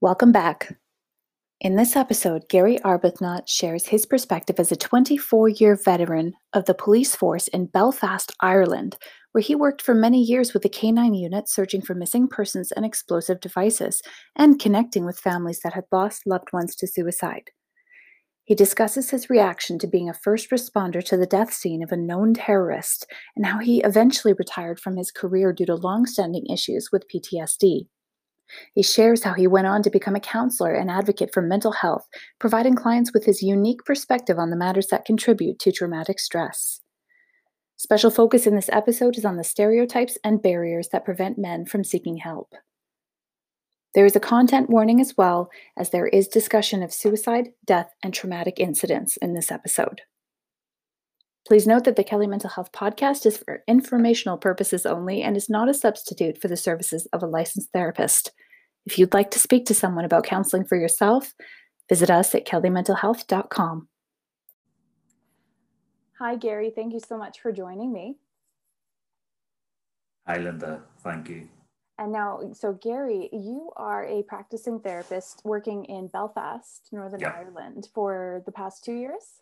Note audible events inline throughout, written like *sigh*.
Welcome back. In this episode, Gary Arbuthnot shares his perspective as a 24 year veteran of the police force in Belfast, Ireland, where he worked for many years with the K9 unit searching for missing persons and explosive devices and connecting with families that had lost loved ones to suicide. He discusses his reaction to being a first responder to the death scene of a known terrorist and how he eventually retired from his career due to long standing issues with PTSD. He shares how he went on to become a counselor and advocate for mental health, providing clients with his unique perspective on the matters that contribute to traumatic stress. Special focus in this episode is on the stereotypes and barriers that prevent men from seeking help. There is a content warning as well, as there is discussion of suicide, death, and traumatic incidents in this episode. Please note that the Kelly Mental Health Podcast is for informational purposes only and is not a substitute for the services of a licensed therapist. If you'd like to speak to someone about counseling for yourself, visit us at kellymentalhealth.com. Hi, Gary. Thank you so much for joining me. Hi, Linda. Thank you. And now, so Gary, you are a practicing therapist working in Belfast, Northern yeah. Ireland for the past two years?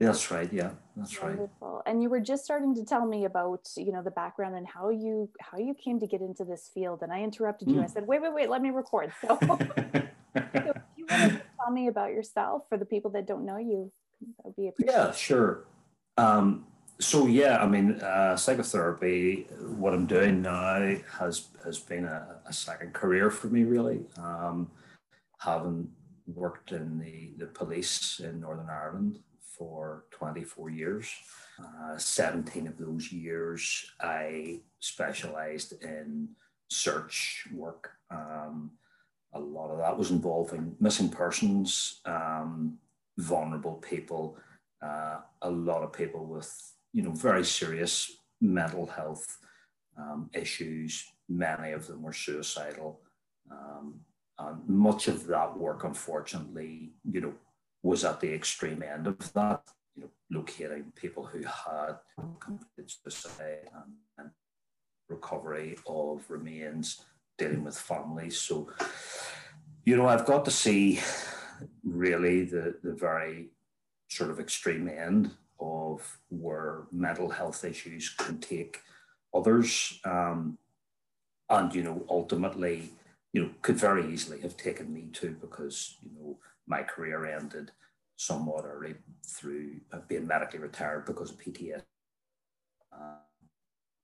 That's right. Yeah, that's Wonderful. right. And you were just starting to tell me about, you know, the background and how you how you came to get into this field. And I interrupted you. Mm. I said, wait, wait, wait, let me record. So, *laughs* so you want to tell me about yourself for the people that don't know you, that would be appreciated. Yeah, sure. Um, so yeah, I mean, uh, psychotherapy. What I'm doing now has has been a, a second career for me, really. Um, having worked in the the police in Northern Ireland for 24 years. Uh, 17 of those years, I specialized in search work. Um, a lot of that was involving missing persons, um, vulnerable people, uh, a lot of people with you know, very serious mental health um, issues. Many of them were suicidal. Um, and much of that work, unfortunately, you know, was at the extreme end of that, you know, locating people who had committed suicide and, and recovery of remains, dealing with families. So, you know, I've got to see really the, the very sort of extreme end of where mental health issues can take others. Um, and, you know, ultimately, you know, could very easily have taken me too because, you know, my career ended somewhat early through being medically retired because of PTSD, uh,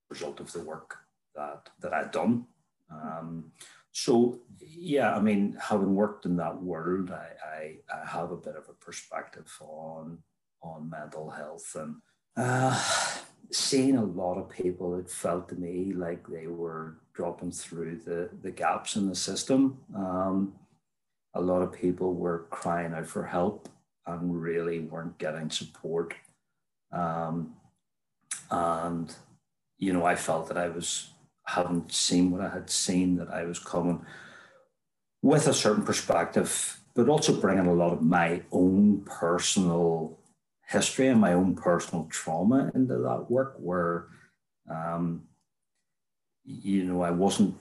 result of the work that, that I'd done. Um, so yeah, I mean, having worked in that world, I, I, I have a bit of a perspective on on mental health and uh, seeing a lot of people it felt to me like they were dropping through the, the gaps in the system um, a lot of people were crying out for help and really weren't getting support. Um, and you know i felt that i was hadn't seen what i had seen that i was coming with a certain perspective but also bringing a lot of my own personal history and my own personal trauma into that work where um, you know i wasn't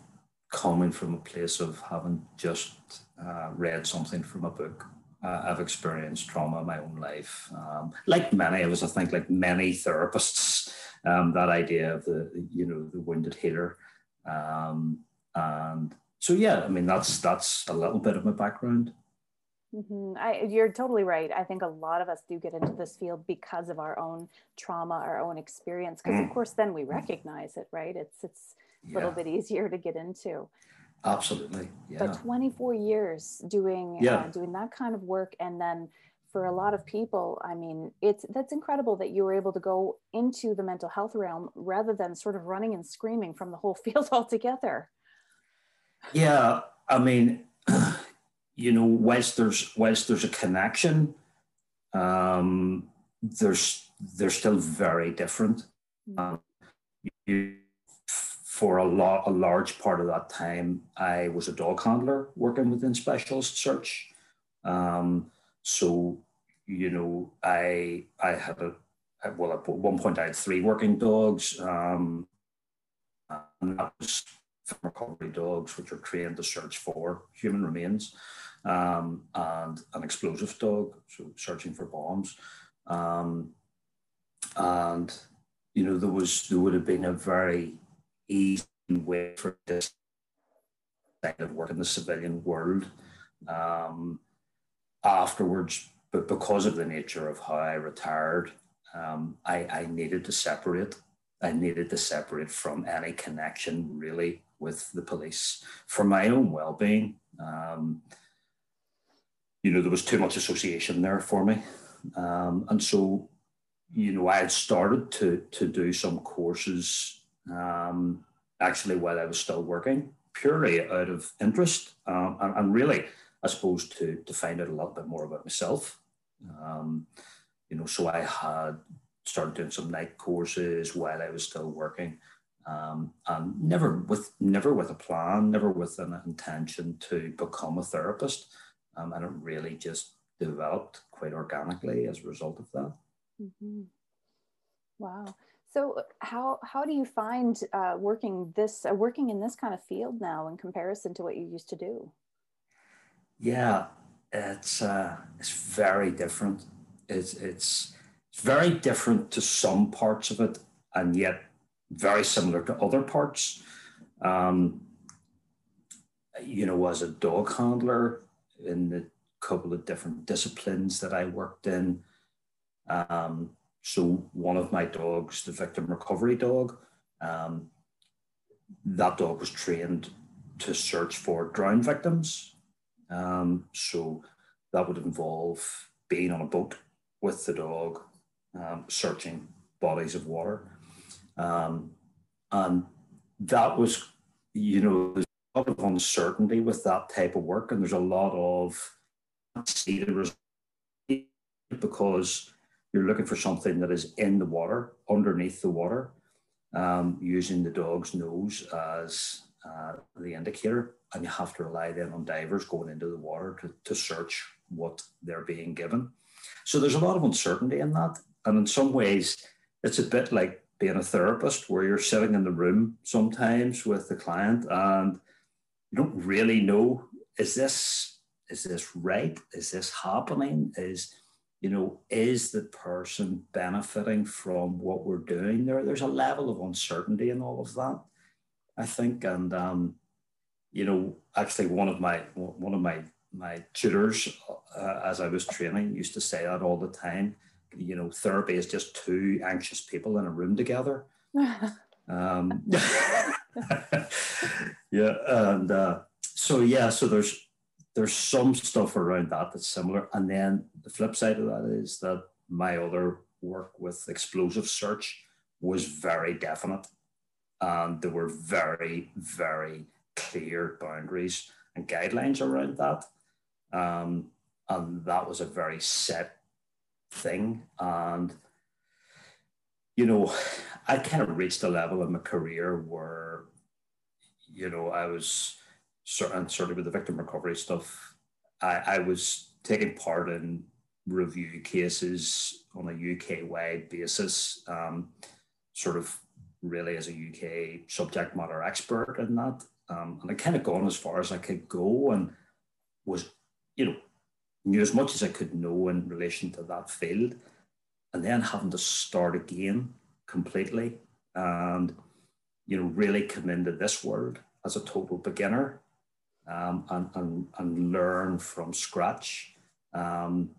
coming from a place of having just uh, read something from a book uh, i've experienced trauma in my own life um, like many of us i think like many therapists um, that idea of the you know the wounded healer um, and so yeah i mean that's that's a little bit of my background Mm-hmm. I, you're totally right. I think a lot of us do get into this field because of our own trauma, our own experience. Because mm. of course, then we recognize it, right? It's it's yeah. little bit easier to get into. Absolutely. Yeah. But 24 years doing uh, yeah. uh, doing that kind of work, and then for a lot of people, I mean, it's that's incredible that you were able to go into the mental health realm rather than sort of running and screaming from the whole *laughs* field altogether. Yeah, I mean *clears throat* you know, whilst there's whilst there's a connection, um, there's they're still very different. Mm. Um, you, for a lot, a large part of that time, I was a dog handler working within specialist search. Um, so, you know, I I had a well at one point I had three working dogs, um, and that was recovery dogs, which are trained to search for human remains, um, and an explosive dog, so searching for bombs. Um, and you know there was there would have been a very easy way for this kind of work in the civilian world um, afterwards, but because of the nature of how I retired, um, I, I needed to separate. I needed to separate from any connection really with the police for my own well-being. Um, you know, there was too much association there for me, um, and so you know, I had started to to do some courses um, actually while I was still working, purely out of interest, um, and, and, really, I suppose, to to find out a little bit more about myself. Um, you know, so I had started doing some night courses while I was still working, um, and never with never with a plan, never with an intention to become a therapist, um, and it really just developed quite organically as a result of that. Mm-hmm. Wow. So how how do you find uh, working this uh, working in this kind of field now in comparison to what you used to do? Yeah, it's uh, it's very different. It's it's it's very different to some parts of it, and yet very similar to other parts. Um, you know, as a dog handler in the couple of different disciplines that I worked in, um, so one of my dogs, the victim recovery dog, um, that dog was trained to search for drowned victims. Um, so that would involve being on a boat with the dog, um, searching bodies of water. Um, and that was, you know, there's a lot of uncertainty with that type of work, and there's a lot of see the result because you're looking for something that is in the water, underneath the water, um, using the dog's nose as uh, the indicator. And you have to rely then on divers going into the water to, to search what they're being given. So there's a lot of uncertainty in that. And in some ways, it's a bit like being a therapist where you're sitting in the room sometimes with the client and you don't really know is this is this right is this happening is you know, is the person benefiting from what we're doing? There, there's a level of uncertainty in all of that, I think. And um, you know, actually, one of my one of my my tutors, uh, as I was training, used to say that all the time. You know, therapy is just two anxious people in a room together. *laughs* um, *laughs* yeah, and uh, so yeah, so there's there's some stuff around that that's similar. And then the flip side of that is that my other work with explosive search was very definite. And there were very, very clear boundaries and guidelines around that. Um, and that was a very set thing. And, you know, I kind of reached a level in my career where, you know, I was and certainly with the victim recovery stuff, I, I was taking part in review cases on a UK wide basis, um, sort of really as a UK subject matter expert in that. Um, and I kind of gone as far as I could go and was, you know, knew as much as I could know in relation to that field. And then having to start again completely and, you know, really come into this world as a total beginner um, and, and, and learn from scratch um,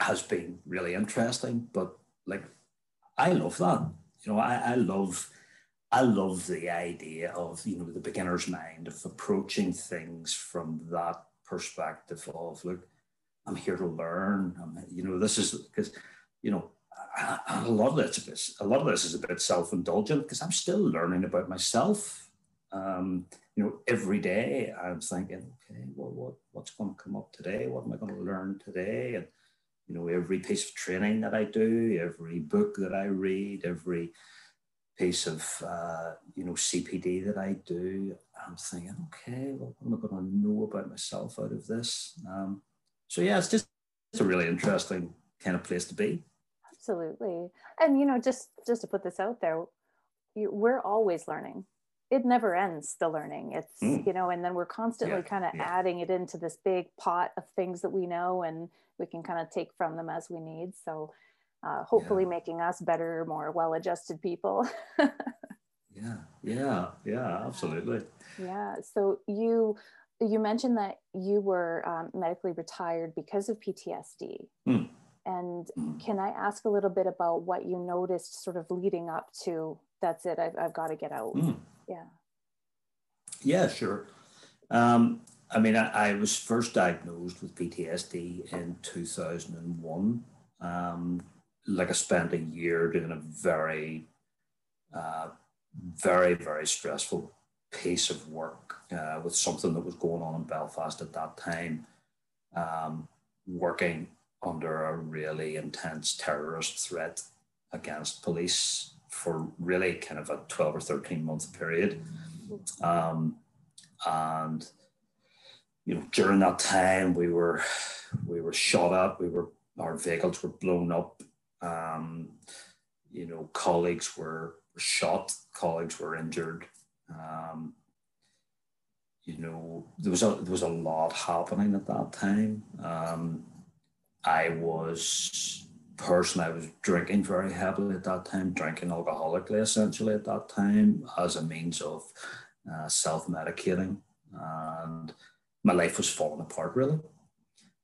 has been really interesting. But like, I love that. You know, I, I love, I love the idea of you know the beginner's mind of approaching things from that perspective of look, I'm here to learn. I'm, you know, this is because you know a lot of this, a lot of this is a bit self-indulgent because I'm still learning about myself. Um, you know, every day I'm thinking, okay, well, what, what's going to come up today? What am I going to learn today? And, you know, every piece of training that I do, every book that I read, every piece of, uh, you know, CPD that I do, I'm thinking, okay, well, what am I going to know about myself out of this? Um, so, yeah, it's just it's a really interesting kind of place to be. Absolutely. And, you know, just, just to put this out there, you, we're always learning it never ends the learning it's mm. you know and then we're constantly yeah, kind of yeah. adding it into this big pot of things that we know and we can kind of take from them as we need so uh, hopefully yeah. making us better more well-adjusted people *laughs* yeah yeah yeah absolutely yeah so you you mentioned that you were um, medically retired because of ptsd mm. and mm. can i ask a little bit about what you noticed sort of leading up to that's it. I've, I've got to get out. Mm. yeah. Yeah sure. Um, i mean I, I, was first diagnosed with ptsd in 2001 um, like i spent a year doing a very uh, very very stressful piece of work uh, with something that was going on in belfast at that time. Um, working under a really intense terrorist threat against police for really kind of a 12 or 13 month period. Um, and, you know, during that time we were, we were shot at, we were, our vehicles were blown up. Um, you know, colleagues were, shot, colleagues were injured. Um, you know, there was a there was a lot happening at that time. Um, I was person, I was drinking very heavily at that time, drinking alcoholically essentially at that time as a means of uh, self medicating. And my life was falling apart really.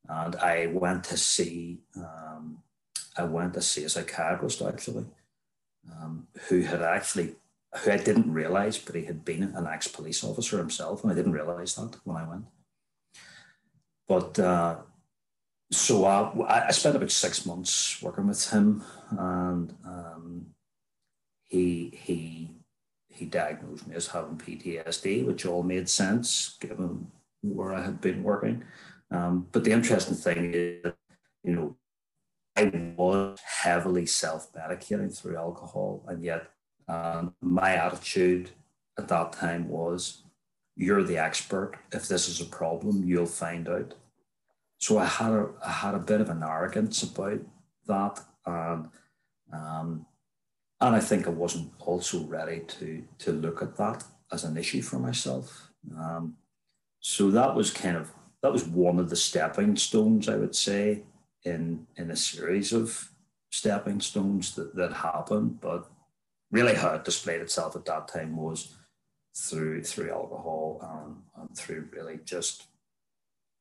And I went to see, um, I went to see a psychiatrist actually, um, who had actually, who I didn't realize, but he had been an ex police officer himself. And I didn't realize that when I went. But uh, so I, I spent about six months working with him, and um, he he he diagnosed me as having PTSD, which all made sense given where I had been working. Um, but the interesting thing is, you know, I was heavily self-medicating through alcohol, and yet um, my attitude at that time was, "You're the expert. If this is a problem, you'll find out." So I had a I had a bit of an arrogance about that, and um, and I think I wasn't also ready to to look at that as an issue for myself. Um, so that was kind of that was one of the stepping stones I would say in in a series of stepping stones that that happened. But really, how it displayed itself at that time was through through alcohol and, and through really just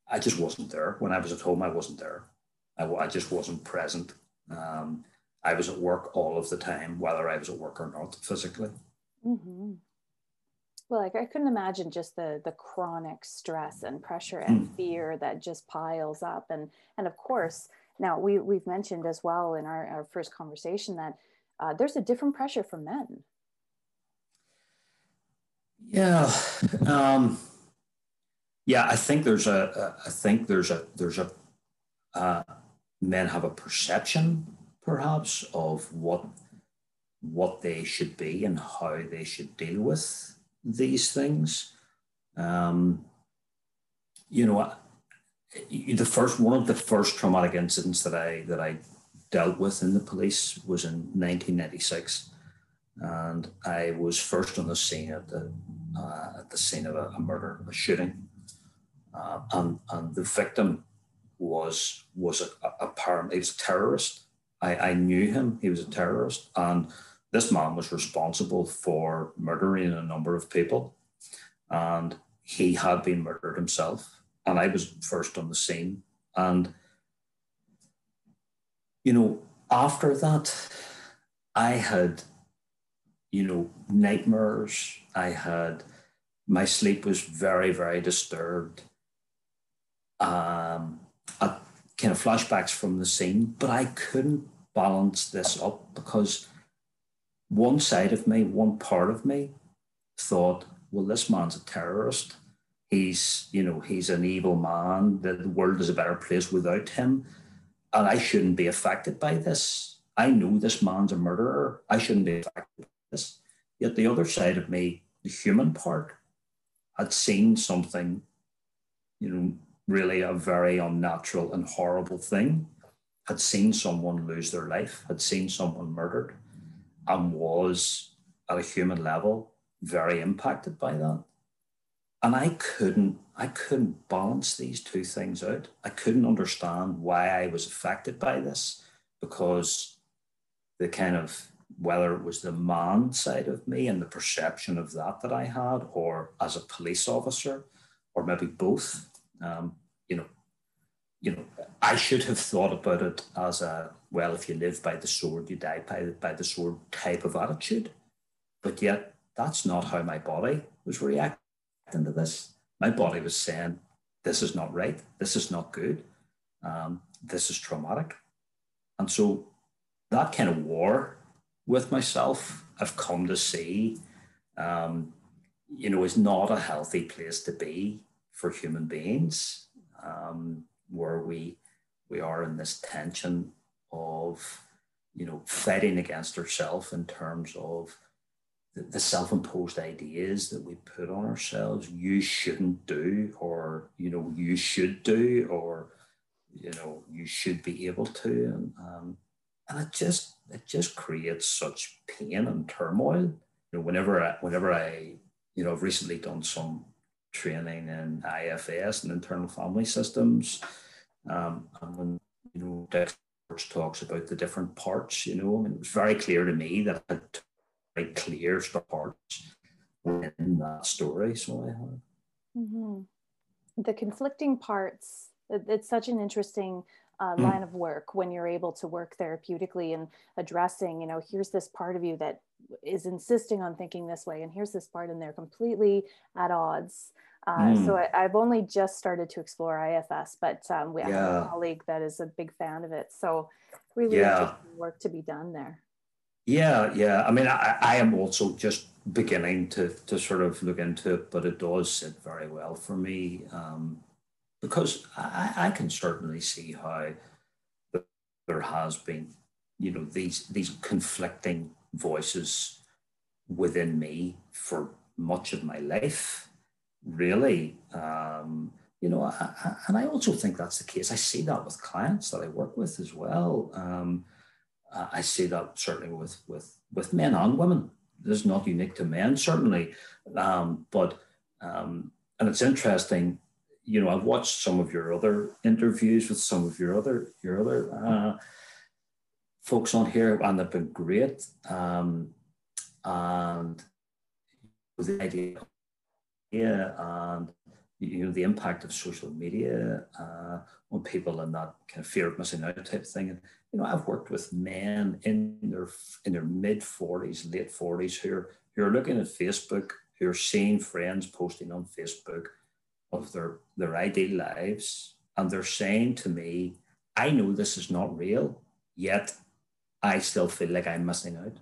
I just wasn't there. When I was at home, I wasn't there. I, I just wasn't present. Um, I was at work all of the time, whether I was at work or not physically. Mm-hmm. Well, like I couldn't imagine just the the chronic stress and pressure and mm. fear that just piles up, and and of course now we we've mentioned as well in our, our first conversation that uh, there's a different pressure for men. Yeah. Um, yeah, I think there's a, I think there's a, there's a, uh, men have a perception perhaps of what, what they should be and how they should deal with these things. Um, you know, the first one of the first traumatic incidents that I that I dealt with in the police was in 1996, and I was first on the scene at the uh, at the scene of a, a murder, a shooting, uh, and and the victim was was a, a, he was a terrorist. I, I knew him; he was a terrorist, and this man was responsible for murdering a number of people, and he had been murdered himself. And I was first on the scene, and you know, after that, I had, you know, nightmares. I had my sleep was very, very disturbed um, a, kind of flashbacks from the scene, but I couldn't balance this up because one side of me, one part of me thought, well, this man's a terrorist. He's, you know, he's an evil man. The, the world is a better place without him. And I shouldn't be affected by this. I know this man's a murderer. I shouldn't be affected by this. Yet the other side of me, the human part, had seen something, you know, really a very unnatural and horrible thing, had seen someone lose their life, had seen someone murdered, and was at a human level very impacted by that. And I couldn't, I couldn't balance these two things out. I couldn't understand why I was affected by this because the kind of whether it was the man side of me and the perception of that that I had, or as a police officer, or maybe both. Um, you know, you know, I should have thought about it as a well, if you live by the sword, you die by, by the sword type of attitude. But yet, that's not how my body was reacting to this. My body was saying, this is not right. This is not good. Um, this is traumatic. And so that kind of war with myself, I've come to see, um, you know, is not a healthy place to be for human beings, um, where we we are in this tension of, you know, fighting against ourselves in terms of the, the self-imposed ideas that we put on ourselves. You shouldn't do, or you know, you should do, or you know, you should be able to, and um, and it just it just creates such pain and turmoil. You know, whenever I, whenever I, you know, I've recently done some training in IFS and internal family systems, um, and when you know Dick talks about the different parts, you know, I mean, it was very clear to me that I had very clear parts in that story. So I. Mm-hmm. The conflicting parts. It's such an interesting uh, mm. line of work when you're able to work therapeutically and addressing you know here's this part of you that is insisting on thinking this way and here's this part and they're completely at odds uh, mm. so I, have only just started to explore ifs but um, we yeah. have a colleague that is a big fan of it so really yeah. interesting work to be done there yeah yeah i mean I, I am also just beginning to to sort of look into it but it does sit very well for me um, because I, I can certainly see how there has been, you know, these these conflicting voices within me for much of my life. Really, um, you know, I, I, and I also think that's the case. I see that with clients that I work with as well. Um, I see that certainly with with with men and women. This is not unique to men, certainly, um, but um, and it's interesting you know, I've watched some of your other interviews with some of your other your other uh, folks on here, and they've been great. Um, and the idea, yeah, and you know, the impact of social media uh, on people and that kind of fear of missing out type thing. And you know, I've worked with men in their in their mid forties, late forties, who are who are looking at Facebook, who are seeing friends posting on Facebook of their, their ideal lives. And they're saying to me, I know this is not real, yet I still feel like I'm missing out.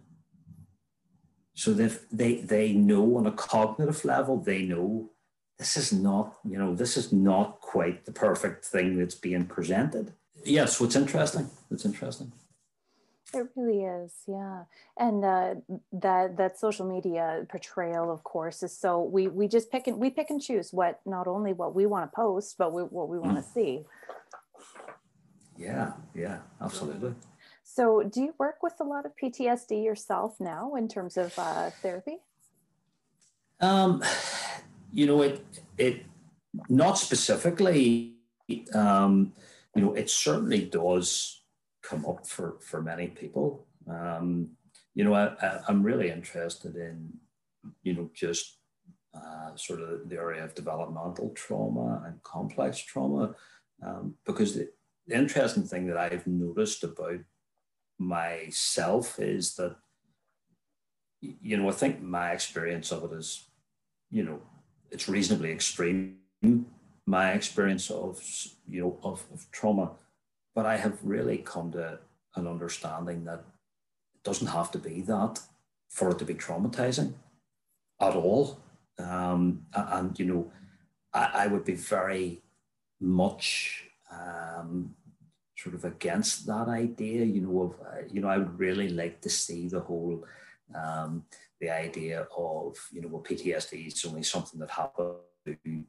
So they, they, they know on a cognitive level, they know this is not, you know, this is not quite the perfect thing that's being presented. Yes, yeah, so it's interesting. It's interesting. It really is, yeah. And uh, that that social media portrayal, of course, is so we we just pick and we pick and choose what not only what we want to post, but we, what we want to mm. see. Yeah, yeah, absolutely. So, do you work with a lot of PTSD yourself now in terms of uh, therapy? Um, you know, it it not specifically. Um, you know, it certainly does come up for for many people. Um, you know, I, am really interested in, you know, just uh, sort of the area of developmental trauma and complex trauma, um, because the, the interesting thing that I've noticed about myself is that, you know, I think my experience of it is, you know, it's reasonably extreme. My experience of, you know, of, of trauma but I have really come to an understanding that it doesn't have to be that for it to be traumatizing at all. Um, and, you know, I, I, would be very much um, sort of against that idea, you know, of, uh, you know, I would really like to see the whole, um, the idea of, you know, well, PTSD is only something that happens to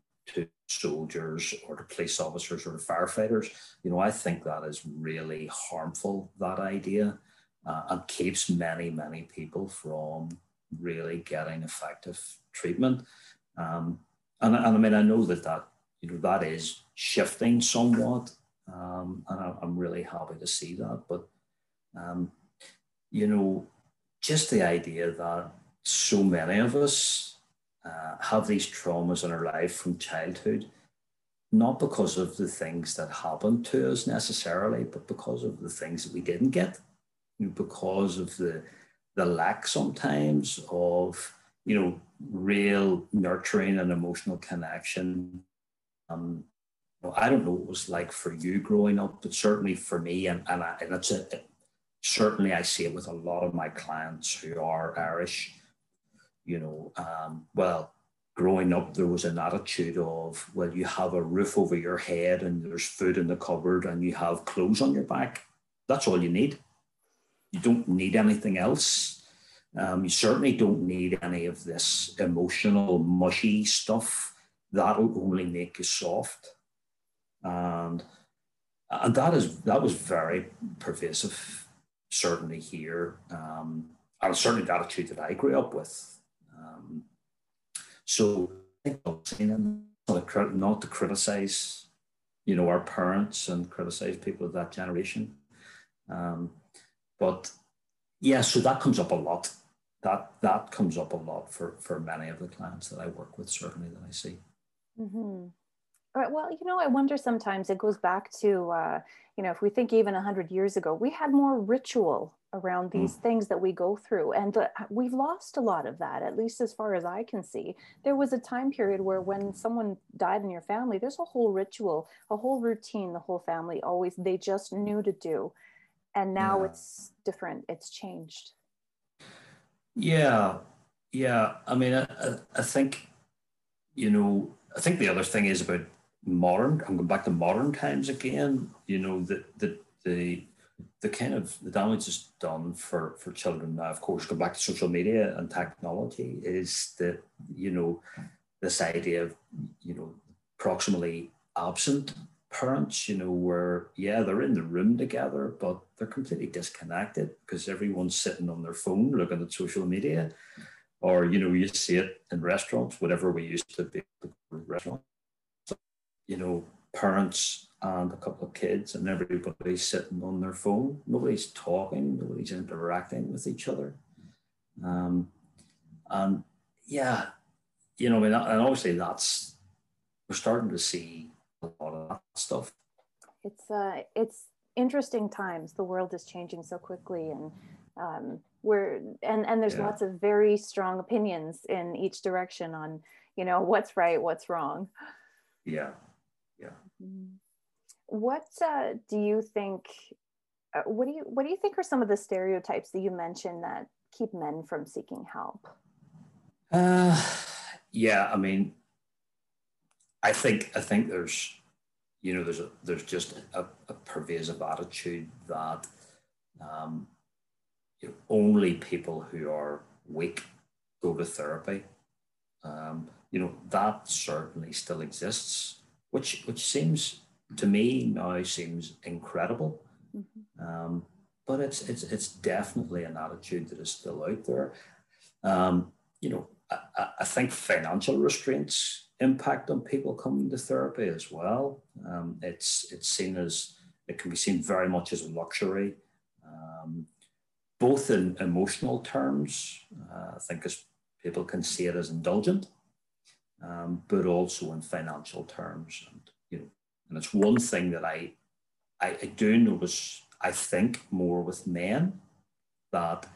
soldiers or to police officers or to firefighters. You know, I think that is really harmful, that idea, uh, and keeps many, many people from really getting effective treatment. Um, and, and I mean, I know that that, you know, that is shifting somewhat. Um, and I, am really happy to see that. But, um, you know, just the idea that so many of us uh, have these traumas in our life from childhood, not because of the things that happened to us necessarily, but because of the things that we didn't get, because of the the lack sometimes of you know real nurturing and emotional connection. Um, I don't know what it was like for you growing up, but certainly for me, and and, I, and it's a, certainly I see it with a lot of my clients who are Irish. You know, um, well, growing up, there was an attitude of, well, you have a roof over your head and there's food in the cupboard and you have clothes on your back. That's all you need. You don't need anything else. Um, you certainly don't need any of this emotional, mushy stuff. That'll only make you soft. And, and that is that was very pervasive, certainly here. Um, and certainly the attitude that I grew up with. So not to criticize, you know, our parents and criticize people of that generation. Um, but yeah, so that comes up a lot. That that comes up a lot for for many of the clients that I work with, certainly that I see. Mm-hmm. Well, you know, I wonder sometimes it goes back to, uh, you know, if we think even 100 years ago, we had more ritual around these mm. things that we go through. And uh, we've lost a lot of that, at least as far as I can see. There was a time period where when someone died in your family, there's a whole ritual, a whole routine the whole family always, they just knew to do and now yeah. it's different it's changed yeah yeah i mean I, I think you know i think the other thing is about modern i'm going back to modern times again you know the the the the kind of the damage is done for for children now of course go back to social media and technology is that you know this idea of you know proximally absent parents, you know, where, yeah, they're in the room together, but they're completely disconnected because everyone's sitting on their phone looking at social media. Or, you know, you see it in restaurants, whatever we used to be restaurants. You know, parents and a couple of kids and everybody's sitting on their phone. Nobody's talking, nobody's interacting with each other. Um, and yeah, you know, I mean, and obviously that's, we're starting to see a lot of that stuff. It's uh, it's interesting times. The world is changing so quickly, and um, we're and and there's yeah. lots of very strong opinions in each direction on you know what's right, what's wrong. Yeah, yeah. Mm-hmm. What uh, do you think? Uh, what do you what do you think are some of the stereotypes that you mentioned that keep men from seeking help? Uh, yeah, I mean, I think I think there's you know there's a, there's just a, a pervasive attitude that um, you know, only people who are weak go to therapy. Um, you know that certainly still exists, which which seems to me now seems incredible. Mm-hmm. Um, but it's it's it's definitely an attitude that is still out there. Um, you know, I, I think financial restraints impact on people coming to therapy as well. Um, it's it's seen as it can be seen very much as a luxury, um, both in emotional terms. Uh, I think as people can see it as indulgent, um, but also in financial terms. And you know, and it's one thing that I, I I do notice. I think more with men that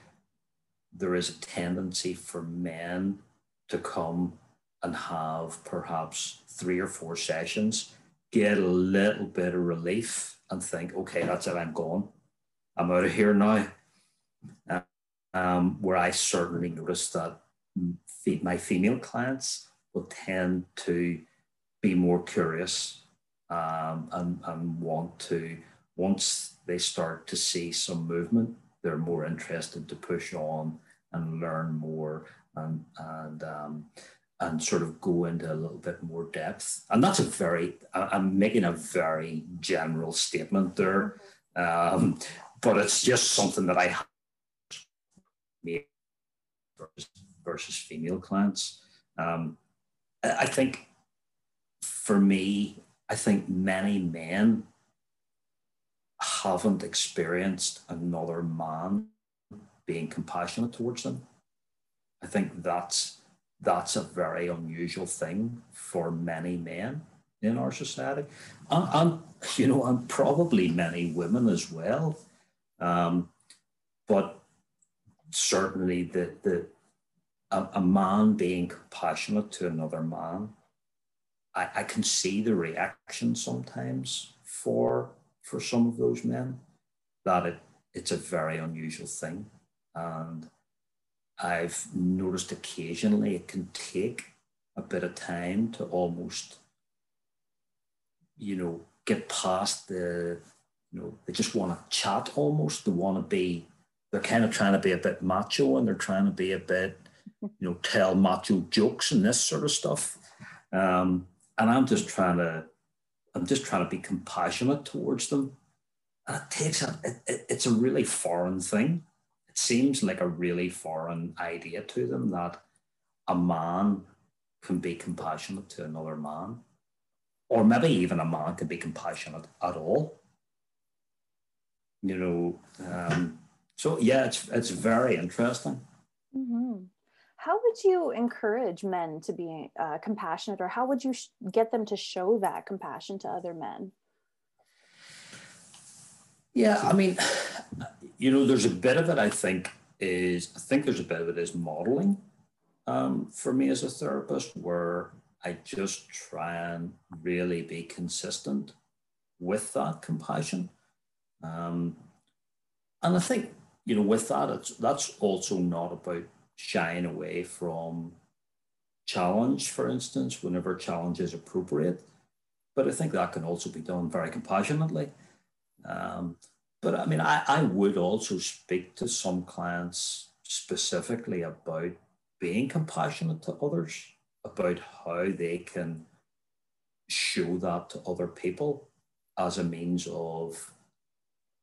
there is a tendency for men to come and have perhaps three or four sessions, get a little bit of relief and think, okay, that's it, I'm gone. I'm out of here now. Um, where I certainly noticed that my female clients will tend to be more curious um, and, and want to, once they start to see some movement, they're more interested to push on and learn more and, and um, and sort of go into a little bit more depth. And that's a very, I'm making a very general statement there, um, but it's just something that I have versus female clients. Um, I think for me, I think many men haven't experienced another man being compassionate towards them. I think that's that's a very unusual thing for many men in our society, and, and you know, and probably many women as well. Um, but certainly, the the a, a, man being compassionate to another man, I, I can see the reaction sometimes for for some of those men that it it's a very unusual thing, and I've noticed occasionally it can take a bit of time to almost, you know, get past the, you know, they just want to chat almost. They want to be, they're kind of trying to be a bit macho and they're trying to be a bit, you know, tell macho jokes and this sort of stuff. Um, and I'm just trying to, I'm just trying to be compassionate towards them. And it takes, a, it, it, it's a really foreign thing It seems like a really foreign idea to them that a man can be compassionate to another man, or maybe even a man can be compassionate at all. You know, um, so yeah, it's it's very interesting. Mm-hmm. How would you encourage men to be uh, compassionate, or how would you sh- get them to show that compassion to other men? Yeah, I mean, *sighs* you know, there's a bit of it. I think is I think there's a bit of it is modeling um, for me as a therapist, where I just try and really be consistent with that compassion. Um, and I think you know, with that, it's that's also not about shying away from challenge, for instance, whenever challenge is appropriate. But I think that can also be done very compassionately. Um, but I mean, I, I would also speak to some clients specifically about being compassionate to others, about how they can show that to other people as a means of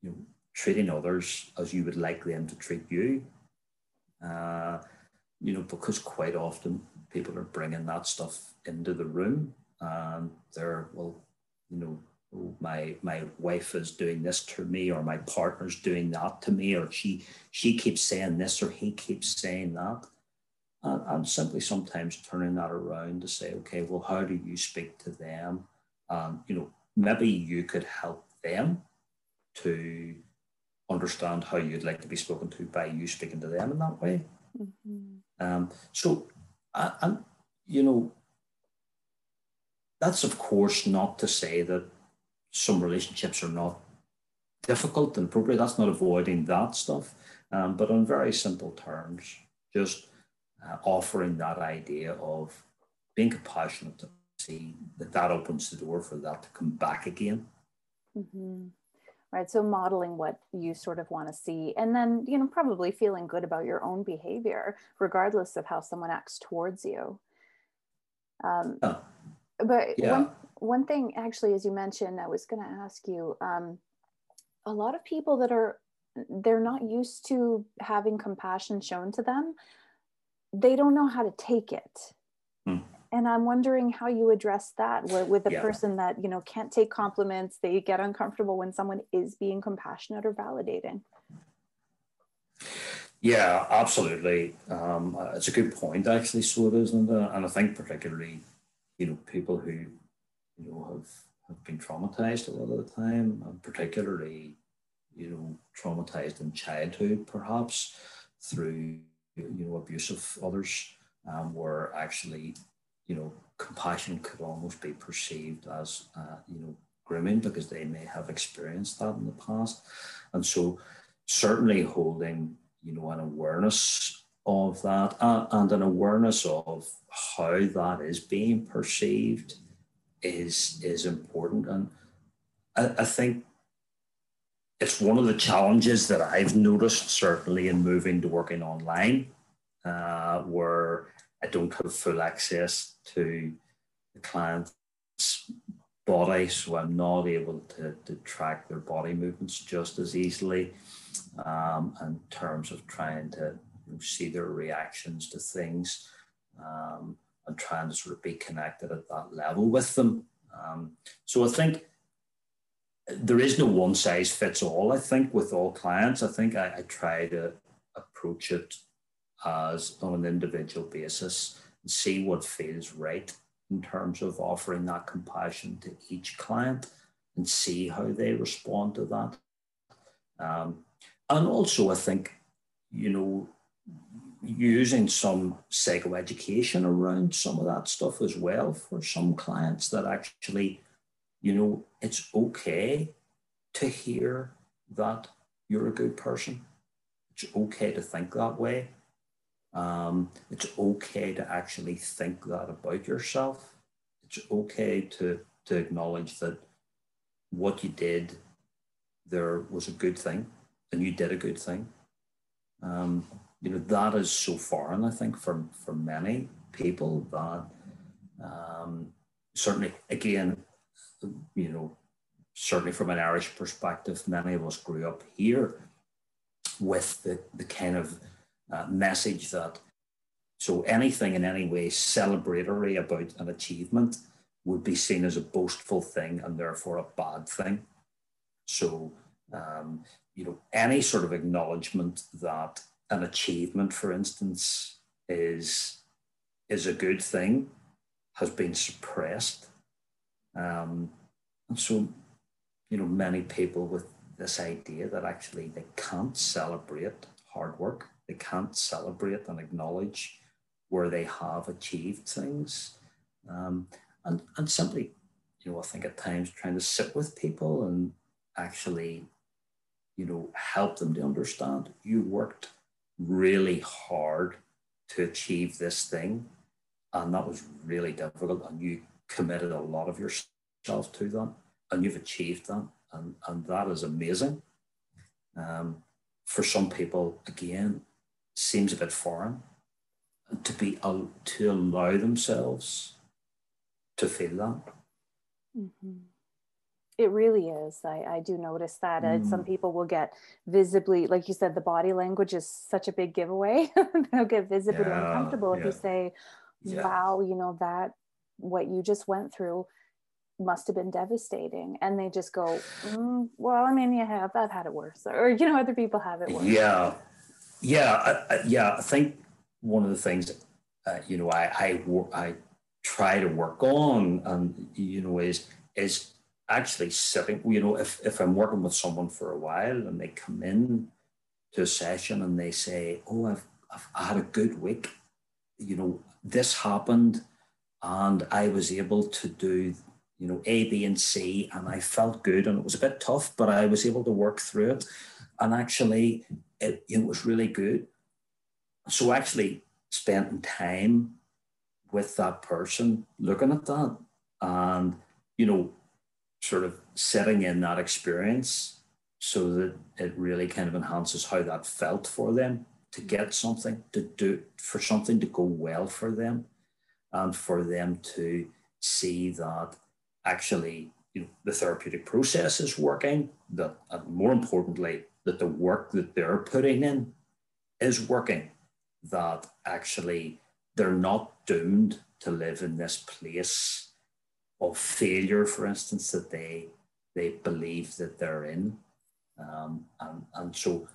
you know, treating others as you would like them to treat you. Uh, you know, because quite often people are bringing that stuff into the room and they're, well, you know, my my wife is doing this to me or my partner's doing that to me or she she keeps saying this or he keeps saying that. And i'm simply sometimes turning that around to say okay well how do you speak to them? Um, you know maybe you could help them to understand how you'd like to be spoken to by you speaking to them in that way mm-hmm. um, so and you know that's of course not to say that some relationships are not difficult and appropriate. That's not avoiding that stuff, um, but on very simple terms, just uh, offering that idea of being compassionate to see that that opens the door for that to come back again. Mm-hmm. Right. So modeling what you sort of want to see, and then you know probably feeling good about your own behavior, regardless of how someone acts towards you. Um, oh. But yeah. one one thing actually as you mentioned i was going to ask you um, a lot of people that are they're not used to having compassion shown to them they don't know how to take it hmm. And i'm wondering how you address that with, with a yeah. person that you know can't take compliments they get uncomfortable when someone is being compassionate or validating. Yeah absolutely. Um, it's a good point actually so it is and, uh, and i think particularly you know people who you know, have, have been traumatized a lot of the time, and particularly, you know, traumatized in childhood, perhaps through, you know, abuse of others, um, where actually, you know, compassion could almost be perceived as, uh, you know, grooming because they may have experienced that in the past. And so, certainly holding, you know, an awareness of that uh, and an awareness of how that is being perceived is is important, and I, I think it's one of the challenges that I've noticed certainly in moving to working online, uh, where I don't have full access to the client's body, so I'm not able to, to track their body movements just as easily um, in terms of trying to see their reactions to things, um, and trying to sort of be connected at that level with them. Um, so I think there is no one size fits all. I think with all clients, I think I, I try to approach it as on an individual basis and see what feels right in terms of offering that compassion to each client and see how they respond to that. Um, and also, I think, you know, using some psychoeducation around some of that stuff as well for some clients that actually, you know, it's okay to hear that you're a good person. It's okay to think that way. Um, it's okay to actually think that about yourself. It's okay to, to acknowledge that what you did there was a good thing and you did a good thing. Um, you know, that is so foreign, I think, for, for many people that um, certainly, again, you know, certainly from an Irish perspective, many of us grew up here with the, the kind of message that so anything in any way celebratory about an achievement would be seen as a boastful thing and therefore a bad thing. So, um, you know, any sort of acknowledgement that an achievement, for instance, is is a good thing has been suppressed. Um, and so, you know, many people with this idea that actually they can't celebrate hard work, they can't celebrate and acknowledge where they have achieved things. Um, and, and simply, you know, I think at times trying to sit with people and actually, you know, help them to understand you worked really hard to achieve this thing. And that was really difficult. And you committed a lot of yourself to that. And you've achieved that. And, and that is amazing. Um, for some people, again, seems a bit foreign to be to allow themselves to feel that. Mm-hmm. It really is. I, I do notice that. Mm. some people will get visibly, like you said, the body language is such a big giveaway. *laughs* They'll get visibly yeah, uncomfortable if yeah. you say, wow, yeah. you know, that what you just went through must have been devastating. And they just go, mm, well, I mean, you have, I've had it worse. Or, you know, other people have it worse. Yeah. Yeah. I, yeah. I think one of the things, uh, you know, I, I, I try to work on and, you know, is, is actually sitting, you know, if, if I'm working with someone for a while and they come in to a session and they say, Oh, I've, I've had a good week, you know, this happened and I was able to do, you know, A, B, and C, and I felt good and it was a bit tough, but I was able to work through it. And actually, it, it was really good. So, actually, spending time with that person, looking at that, and, you know, sort of setting in that experience so that it really kind of enhances how that felt for them to get something to do for something to go well for them and for them to see that actually you know, the therapeutic process is working that and more importantly that the work that they're putting in is working that actually they're not doomed to live in this place of failure, for instance, that they they believe that they're in, um, and and so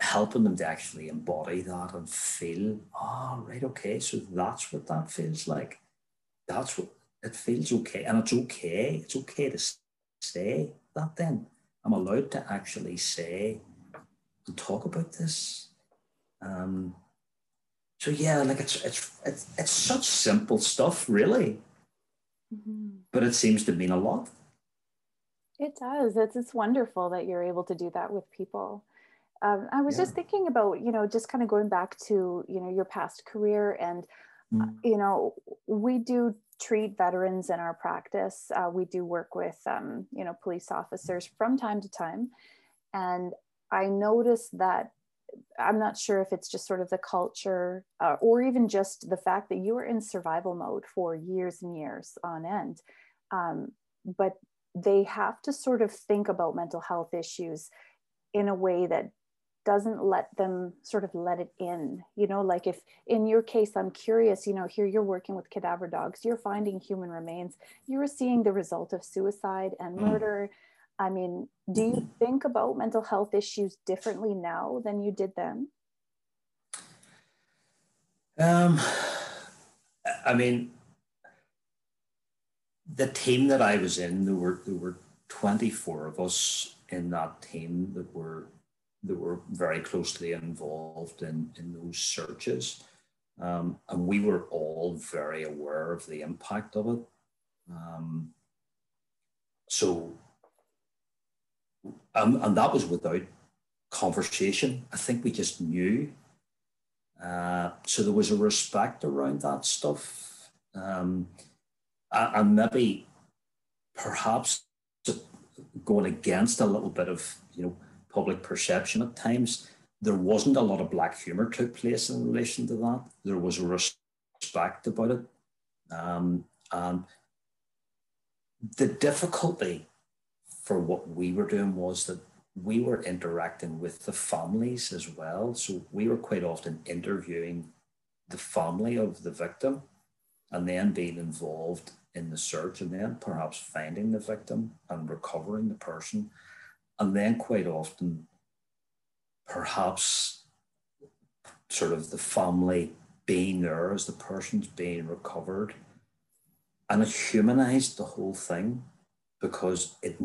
helping them to actually embody that and feel, oh right, okay, so that's what that feels like. That's what it feels okay, and it's okay. It's okay to say that. Then I'm allowed to actually say and talk about this. Um, so yeah, like it's it's it's it's such simple stuff, really. Mm-hmm. But it seems to mean a lot. It does. It's, it's wonderful that you're able to do that with people. Um, I was yeah. just thinking about, you know, just kind of going back to, you know, your past career and, you know, we do treat veterans in our practice. Uh, we do work with, um, you know, police officers from time to time. And I noticed that I'm not sure if it's just sort of the culture uh, or even just the fact that you were in survival mode for years and years on end. Um, but they have to sort of think about mental health issues in a way that doesn't let them sort of let it in you know like if in your case i'm curious you know here you're working with cadaver dogs you're finding human remains you're seeing the result of suicide and mm. murder i mean do you think about mental health issues differently now than you did then um i mean the team that i was in there were there were 24 of us in that team that were that were very closely involved in, in those searches. Um, and we were all very aware of the impact of it. Um, so, um, and that was without conversation. I think we just knew. Uh, so there was a respect around that stuff. Um, and maybe perhaps going against a little bit of, you know, public perception at times. There wasn't a lot of black humor took place in relation to that. There was a respect about it. Um, and the difficulty for what we were doing was that we were interacting with the families as well. So we were quite often interviewing the family of the victim and then being involved in the search and then perhaps finding the victim and recovering the person and then quite often, perhaps sort of the family being there as the person's being recovered. And it humanized the whole thing because it